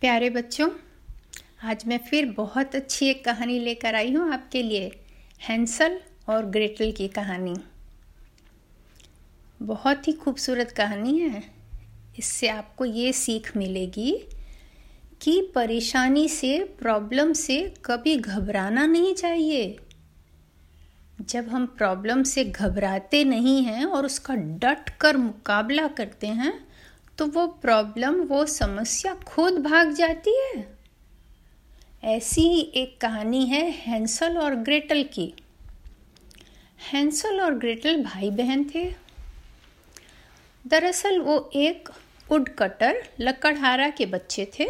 प्यारे बच्चों, आज मैं फिर बहुत अच्छी एक कहानी लेकर आई हूँ आपके लिए, हैंसल और ग्रेटल की कहानी। बहुत ही खूबसूरत कहानी है। इससे आपको ये सीख मिलेगी कि परेशानी से, प्रॉब्लम से कभी घबराना नहीं चाहिए। जब हम प्रॉब्लम से घबराते नहीं हैं और उसका डट कर मुकाबला करते हैं तो वो प्रॉब्लम वो समस्या खुद भाग जाती है। ऐसी ही एक कहानी है हैंसल और ग्रेटल की। हैंसल और ग्रेटल भाई बहन थे। दरअसल वो एक वुड कटर लकड़हारा के बच्चे थे।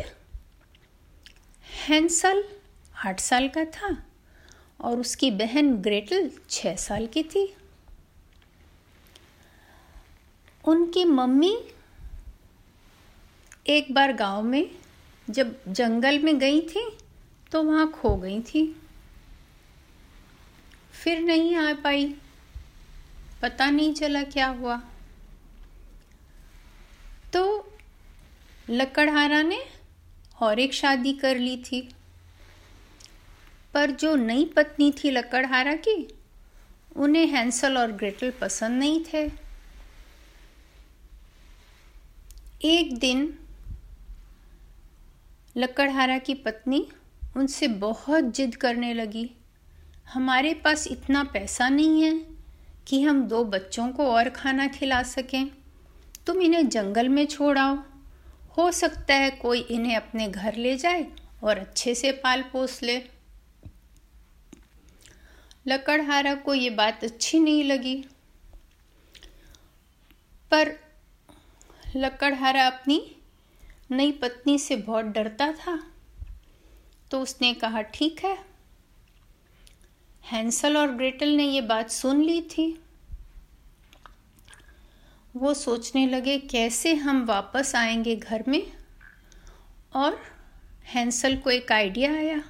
हैंसल आठ साल का था और उसकी बहन ग्रेटल छः साल की थी। उनकी मम्मी एक बार गाँव में जब जंगल में गई थी तो वहाँ खो गई थी। फिर नहीं आ पाई। पता नहीं चला क्या हुआ। तो लकड़हारा ने और एक शादी कर ली थी। पर जो नई पत्नी थी लकड़हारा की, उन्हें हैंसल और ग्रेटल पसंद नहीं थे। एक दिन लकड़हारा की पत्नी उनसे बहुत जिद करने लगी। हमारे पास इतना पैसा नहीं है कि हम दो बच्चों को और खाना खिला सकें। तुम इन्हें जंगल में छोड़ाओ हो सकता है कोई इन्हें अपने घर ले जाए और अच्छे से पाल पोस ले। लकड़हारा को ये बात अच्छी नहीं लगी। पर लकड़हारा अपनी नई पत्नी से बहुत डरता था। तो उसने कहा, ठीक है। हैंसल और ग्रेटल ने ये बात सुन ली थी। वो सोचने लगे, कैसे हम वापस आएँगे घर में? और हैंसल को एक आइडिया आया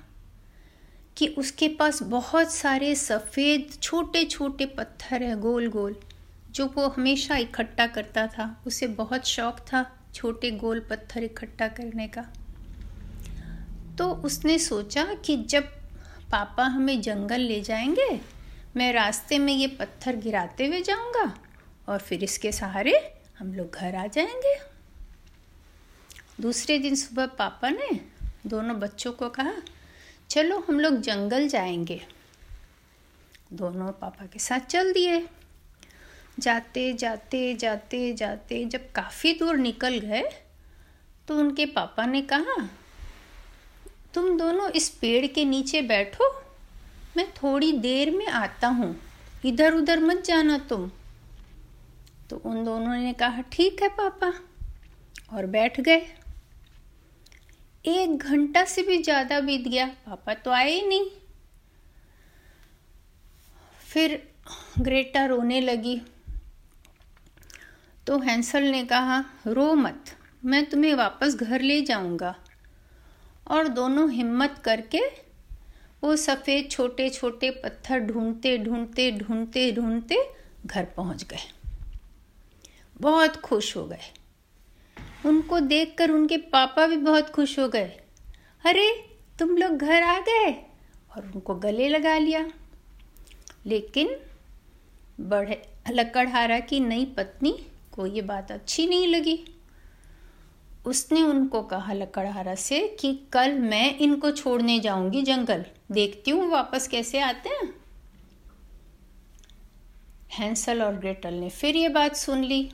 कि उसके पास बहुत सारे सफ़ेद छोटे छोटे पत्थर है गोल गोल जो वो हमेशा इकट्ठा करता था। उसे बहुत शौक था। छोटे गोल पत्थर इकट्ठा करने का। तो उसने सोचा कि जब पापा हमें जंगल ले जाएँगे, मैं रास्ते में ये पत्थर गिराते हुए जाऊँगा और फिर इसके सहारे हम लोग घर आ जाएँगे। दूसरे दिन सुबह पापा ने दोनों बच्चों को कहा, चलो हम लोग जंगल जाएँगे। दोनों पापा के साथ चल दिए। जाते जाते जाते जाते जब काफ़ी दूर निकल गए तो उनके पापा ने कहा, तुम दोनों इस पेड़ के नीचे बैठो, मैं थोड़ी देर में आता हूँ इधर उधर मत जाना तुम। तो उन दोनों ने कहा, ठीक है पापा। और बैठ गए। एक घंटा से भी ज़्यादा बीत गया, पापा तो आए ही नहीं। फिर ग्रेटा रोने लगी। तो हैंसल ने कहा, रो मत, मैं तुम्हें वापस घर ले जाऊँगा। और दोनों हिम्मत करके वो सफ़ेद छोटे छोटे पत्थर ढूंढते ढूंढते ढूंढते ढूंढते घर पहुँच गए। बहुत खुश हो गए। उनको देखकर उनके पापा भी बहुत खुश हो गए। अरे, तुम लोग घर आ गए? और उनको गले लगा लिया। लेकिन बड़े लकड़हारा की नई पत्नी को ये बात अच्छी नहीं लगी। उसने उनको कहा लकड़हारा से कि कल मैं इनको छोड़ने जाऊँगी जंगल। देखती हूँ वापस कैसे आते हैं। हैंसल और ग्रेटल ने फिर ये बात सुन ली।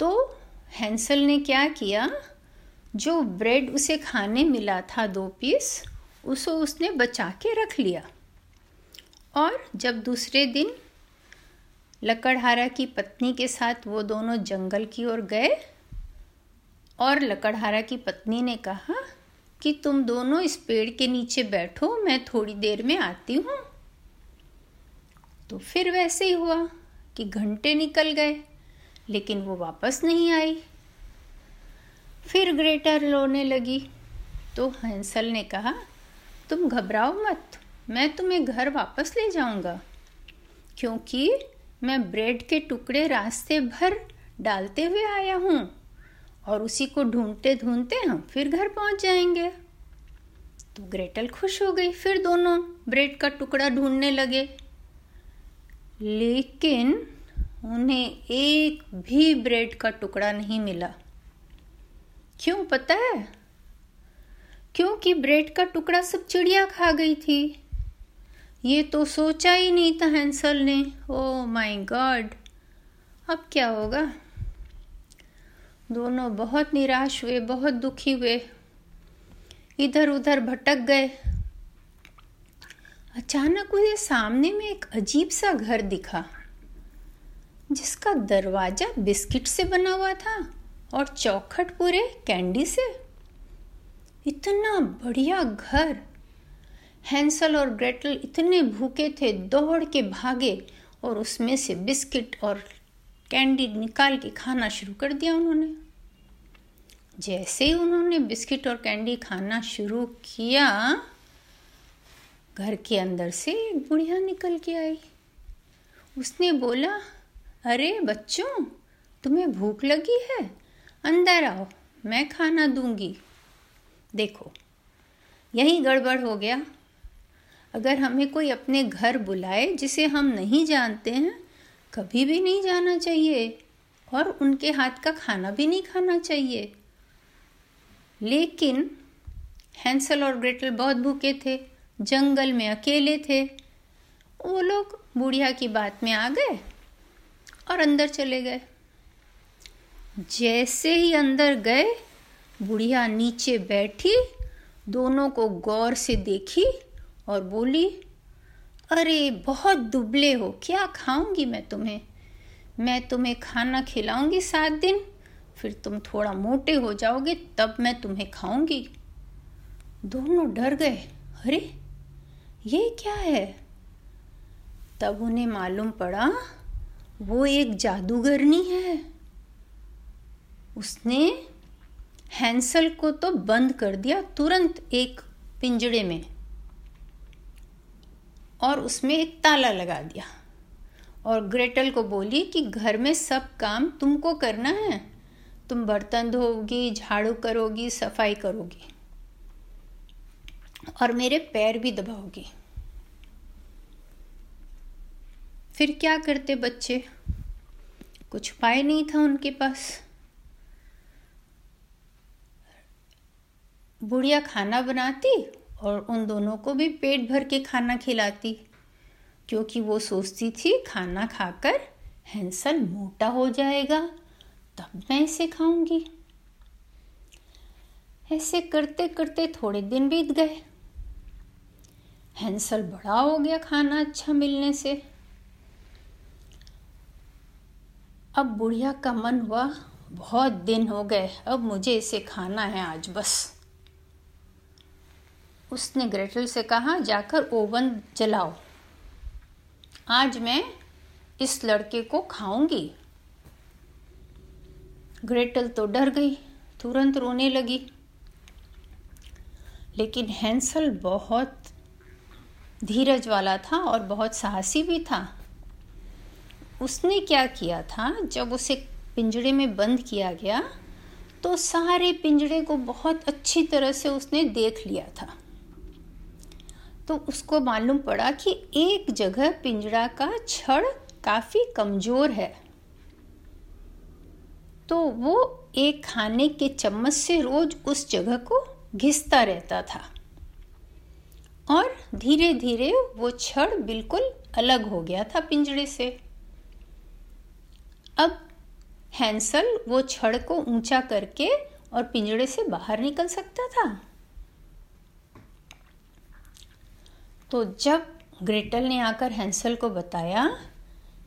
तो हैंसल ने क्या किया? जो ब्रेड उसे खाने मिला था दो पीस, उसे उसने बचा के रख लिया। और जब दूसरे दिन लकड़हारा की पत्नी के साथ वो दोनों जंगल की ओर गए और लकड़हारा की पत्नी ने कहा कि तुम दोनों इस पेड़ के नीचे बैठो, मैं थोड़ी देर में आती हूँ। तो फिर वैसे ही हुआ कि घंटे निकल गए, लेकिन वो वापस नहीं आई। फिर ग्रेटर रोने लगी। तो हंसल ने कहा, तुम घबराओ मत, मैं तुम्हें घर वापस ले जाऊँगा, क्योंकि मैं ब्रेड के टुकड़े रास्ते भर डालते हुए आया हूँ और उसी को ढूंढते ढूंढते हम फिर घर पहुँच जाएँगे। तो ग्रेटल खुश हो गई, फिर दोनों ब्रेड का टुकड़ा ढूँढने लगे। लेकिन उन्हें एक भी ब्रेड का टुकड़ा नहीं मिला। क्यों पता है? क्योंकि ब्रेड का टुकड़ा सब चिड़िया खा गई थी। ये तो सोचा ही नहीं था हैंसल ने। ओ माय गॉड अब क्या होगा? दोनों बहुत निराश हुए, बहुत दुखी हुए। इधर उधर भटक गए। अचानक उसे सामने में एक अजीब सा घर दिखा, जिसका दरवाज़ा बिस्किट से बना हुआ था और चौखट पूरे कैंडी से। इतना बढ़िया घर हैंसल और ग्रेटल इतने भूखे थे दौड़ के भागे और उसमें से बिस्किट और कैंडी निकाल के खाना शुरू कर दिया उन्होंने। जैसे ही उन्होंने बिस्किट और कैंडी खाना शुरू किया, घर के अंदर से एक बुढ़िया निकल के आई। उसने बोला, अरे बच्चों, तुम्हें भूख लगी है? अंदर आओ, मैं खाना दूँगी। देखो, यही गड़बड़ हो गया। अगर हमें कोई अपने घर बुलाए जिसे हम नहीं जानते हैं, कभी भी नहीं जाना चाहिए और उनके हाथ का खाना भी नहीं खाना चाहिए। लेकिन हैंसल और ग्रेटल बहुत भूखे थे, जंगल में अकेले थे। वो लोग बुढ़िया की बात में आ गए और अंदर चले गए। जैसे ही अंदर गए, बुढ़िया नीचे बैठी, दोनों को गौर से देखी और बोली, अरे, बहुत दुबले हो। क्या खाऊँगी मैं तुम्हें? मैं तुम्हें खाना खिलाऊँगी सात दिन। फिर तुम थोड़ा मोटे हो जाओगे, तब मैं तुम्हें खाऊँगी। दोनों डर गए। अरे, ये क्या है? तब उन्हें मालूम पड़ा, वो एक जादूगरनी है। उसने हैंसल को तो बंद कर दिया तुरंत एक पिंजड़े में। और उसमें एक ताला लगा दिया। और ग्रेटल को बोली कि घर में सब काम तुमको करना है। तुम बर्तन धोगी झाड़ू करोगी, सफ़ाई करोगी। और मेरे पैर भी दबाओगी। फिर क्या करते बच्चे? कुछ उपाय नहीं था उनके पास। बुढ़िया खाना बनाती और उन दोनों को भी पेट भर के खाना खिलाती। क्योंकि वो सोचती थी, खाना खाकर हैंसल मोटा हो जाएगा, तब मैं इसे खाऊँगी। ऐसे करते करते थोड़े दिन बीत गए। हैंसल बड़ा हो गया खाना अच्छा मिलने से। अब बुढ़िया का मन हुआ, बहुत दिन हो गए, अब मुझे इसे खाना है आज बस। उसने ग्रेटल से कहा, जाकर ओवन जलाओ। आज मैं इस लड़के को खाऊँगी। ग्रेटल तो डर गई, तुरंत रोने लगी। लेकिन हैंसल बहुत धीरज वाला था और बहुत साहसी भी था। उसने क्या किया था, जब उसे पिंजड़े में बंद किया गया तो सारे पिंजड़े को बहुत अच्छी तरह से उसने देख लिया था। तो उसको मालूम पड़ा कि एक जगह पिंजड़ा का छड़ काफ़ी कमज़ोर है। तो वो एक खाने के चम्मच से रोज उस जगह को घिसता रहता था। और धीरे धीरे वो छड़ बिल्कुल अलग हो गया था पिंजड़े से। अब हैंसल वो छड़ को ऊँचा करके और पिंजड़े से बाहर निकल सकता था। तो जब ग्रेटल ने आकर हैंसल को बताया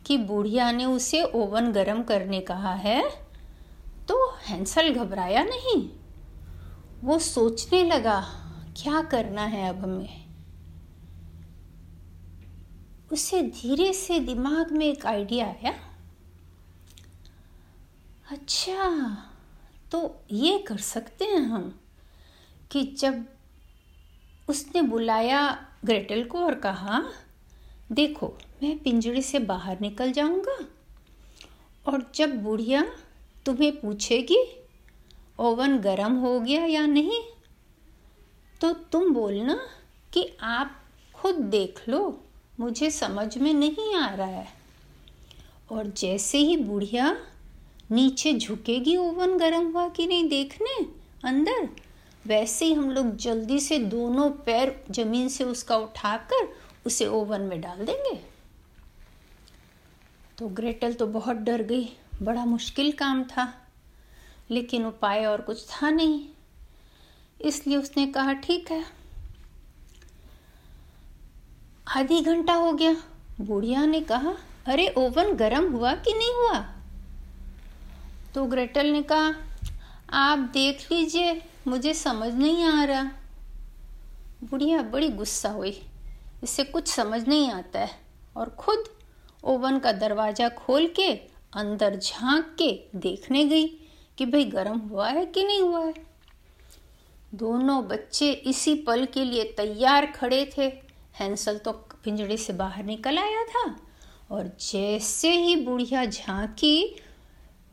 कि बुढ़िया ने उसे ओवन गरम करने कहा है तो हैंसल घबराया नहीं। वो सोचने लगा, क्या करना है अब हमें? उसे धीरे से दिमाग में एक आइडिया आया। अच्छा तो ये कर सकते हैं हम कि जब उसने बुलाया ग्रेटल को और कहा, देखो, मैं पिंजरे से बाहर निकल जाऊँगा और जब बुढ़िया तुम्हें पूछेगी, ओवन गर्म हो गया या नहीं तो तुम बोलना कि आप खुद देख लो, मुझे समझ में नहीं आ रहा है। और जैसे ही बुढ़िया नीचे झुकेगी ओवन गर्म हुआ कि नहीं देखने, अंदर वैसे ही हम लोग जल्दी से दोनों पैर ज़मीन से उसका उठाकर उसे ओवन में डाल देंगे। तो ग्रेटल तो बहुत डर गई, बड़ा मुश्किल काम था, लेकिन उपाय और कुछ था नहीं। इसलिए उसने कहा, ठीक है। आधी घंटा हो गया, बुढ़िया ने कहा, अरे, ओवन गर्म हुआ कि नहीं हुआ? तो ग्रेटल ने कहा, आप देख लीजिए मुझे समझ नहीं आ रहा। बुढ़िया बड़ी गुस्सा हुई। इसे कुछ समझ नहीं आता है। और खुद ओवन का दरवाज़ा खोल के अंदर झाँक के देखने गई कि भाई गर्म हुआ है कि नहीं हुआ है। दोनों बच्चे इसी पल के लिए तैयार खड़े थे। हैंसल तो पिंजड़े से बाहर निकल आया था। और जैसे ही बुढ़िया झांकी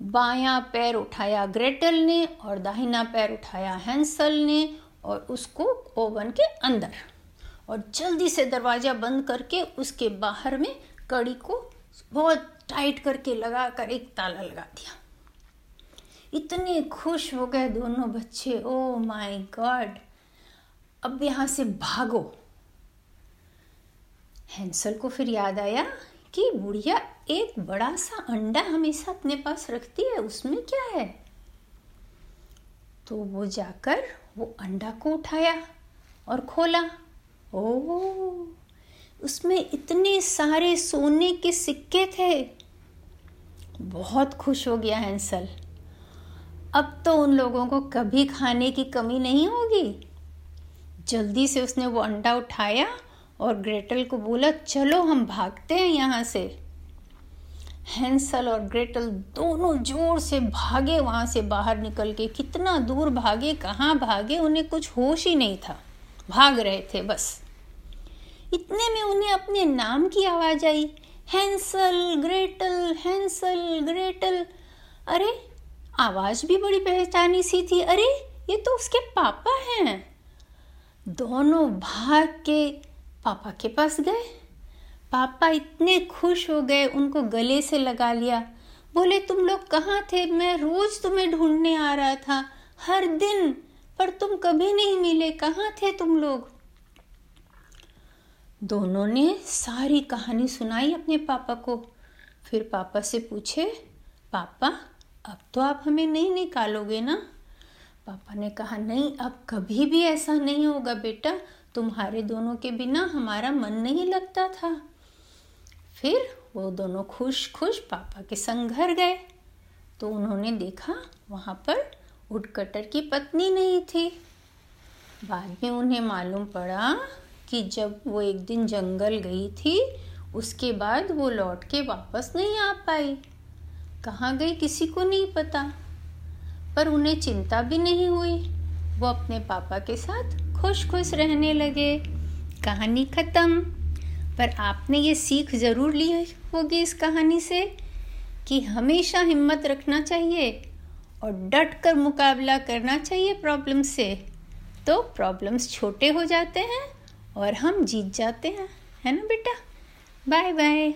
बायां पैर उठाया ग्रेटल ने और दाहिना पैर उठाया हैंसल ने और उसको ओवन के अंदर। और जल्दी से दरवाज़ा बंद करके उसके बाहर में कड़ी को बहुत टाइट करके लगा कर एक ताला लगा दिया। इतने खुश हो गए दोनों बच्चे। ओ माय गॉड अब यहाँ से भागो। हैंसल को फिर याद आया कि बुढ़िया एक बड़ा सा अंडा हमेशा अपने पास रखती है, उसमें क्या है? तो वो जाकर वो अंडा को उठाया और खोला। ओ उसमें इतने सारे सोने के सिक्के थे। बहुत खुश हो गया हैंसल। अब तो उन लोगों को कभी खाने की कमी नहीं होगी। जल्दी से उसने वो अंडा उठाया और ग्रेटल को बोला, चलो हम भागते हैं यहाँ से। हैंसल और ग्रेटल दोनों ज़ोर से भागे वहाँ से बाहर निकल के। कितना दूर भागे, कहाँ भागे, उन्हें कुछ होश ही नहीं था। भाग रहे थे बस। इतने में उन्हें अपने नाम की आवाज़ आई। Hansel, Gretel Hansel, Gretel. अरे, आवाज़ भी बड़ी पहचानी सी थी। अरे, ये तो उसके पापा हैं। दोनों भाग के पापा के पास गए। पापा इतने खुश हो गए, उनको गले से लगा लिया। बोले, तुम लोग कहाँ थे? मैं रोज तुम्हें ढूँढने आ रहा था, हर दिन, पर तुम कभी नहीं मिले। कहाँ थे तुम लोग? दोनों ने सारी कहानी सुनाई अपने पापा को। फिर पापा से पूछे, पापा, अब तो आप हमें नहीं निकालोगे ना? पापा ने कहा, नहीं, अब कभी भी ऐसा नहीं होगा बेटा। तुम्हारे दोनों के बिना हमारा मन नहीं लगता था। फिर वो दोनों खुश खुश पापा के संग घर गए। तो उन्होंने देखा वहाँ पर उडकटर की पत्नी नहीं थी। बाद में उन्हें मालूम पड़ा कि जब वो एक दिन जंगल गई थी, उसके बाद वो लौट के वापस नहीं आ पाई। कहाँ गई किसी को नहीं पता। पर उन्हें चिंता भी नहीं हुई। वो अपने पापा के साथ खुश खुश रहने लगे। कहानी ख़त्म। पर आपने ये सीख ज़रूर ली होगी इस कहानी से कि हमेशा हिम्मत रखना चाहिए और डट कर मुकाबला करना चाहिए प्रॉब्लम से। तो प्रॉब्लम्स छोटे हो जाते हैं और हम जीत जाते हैं। है ना बेटा? Bye bye.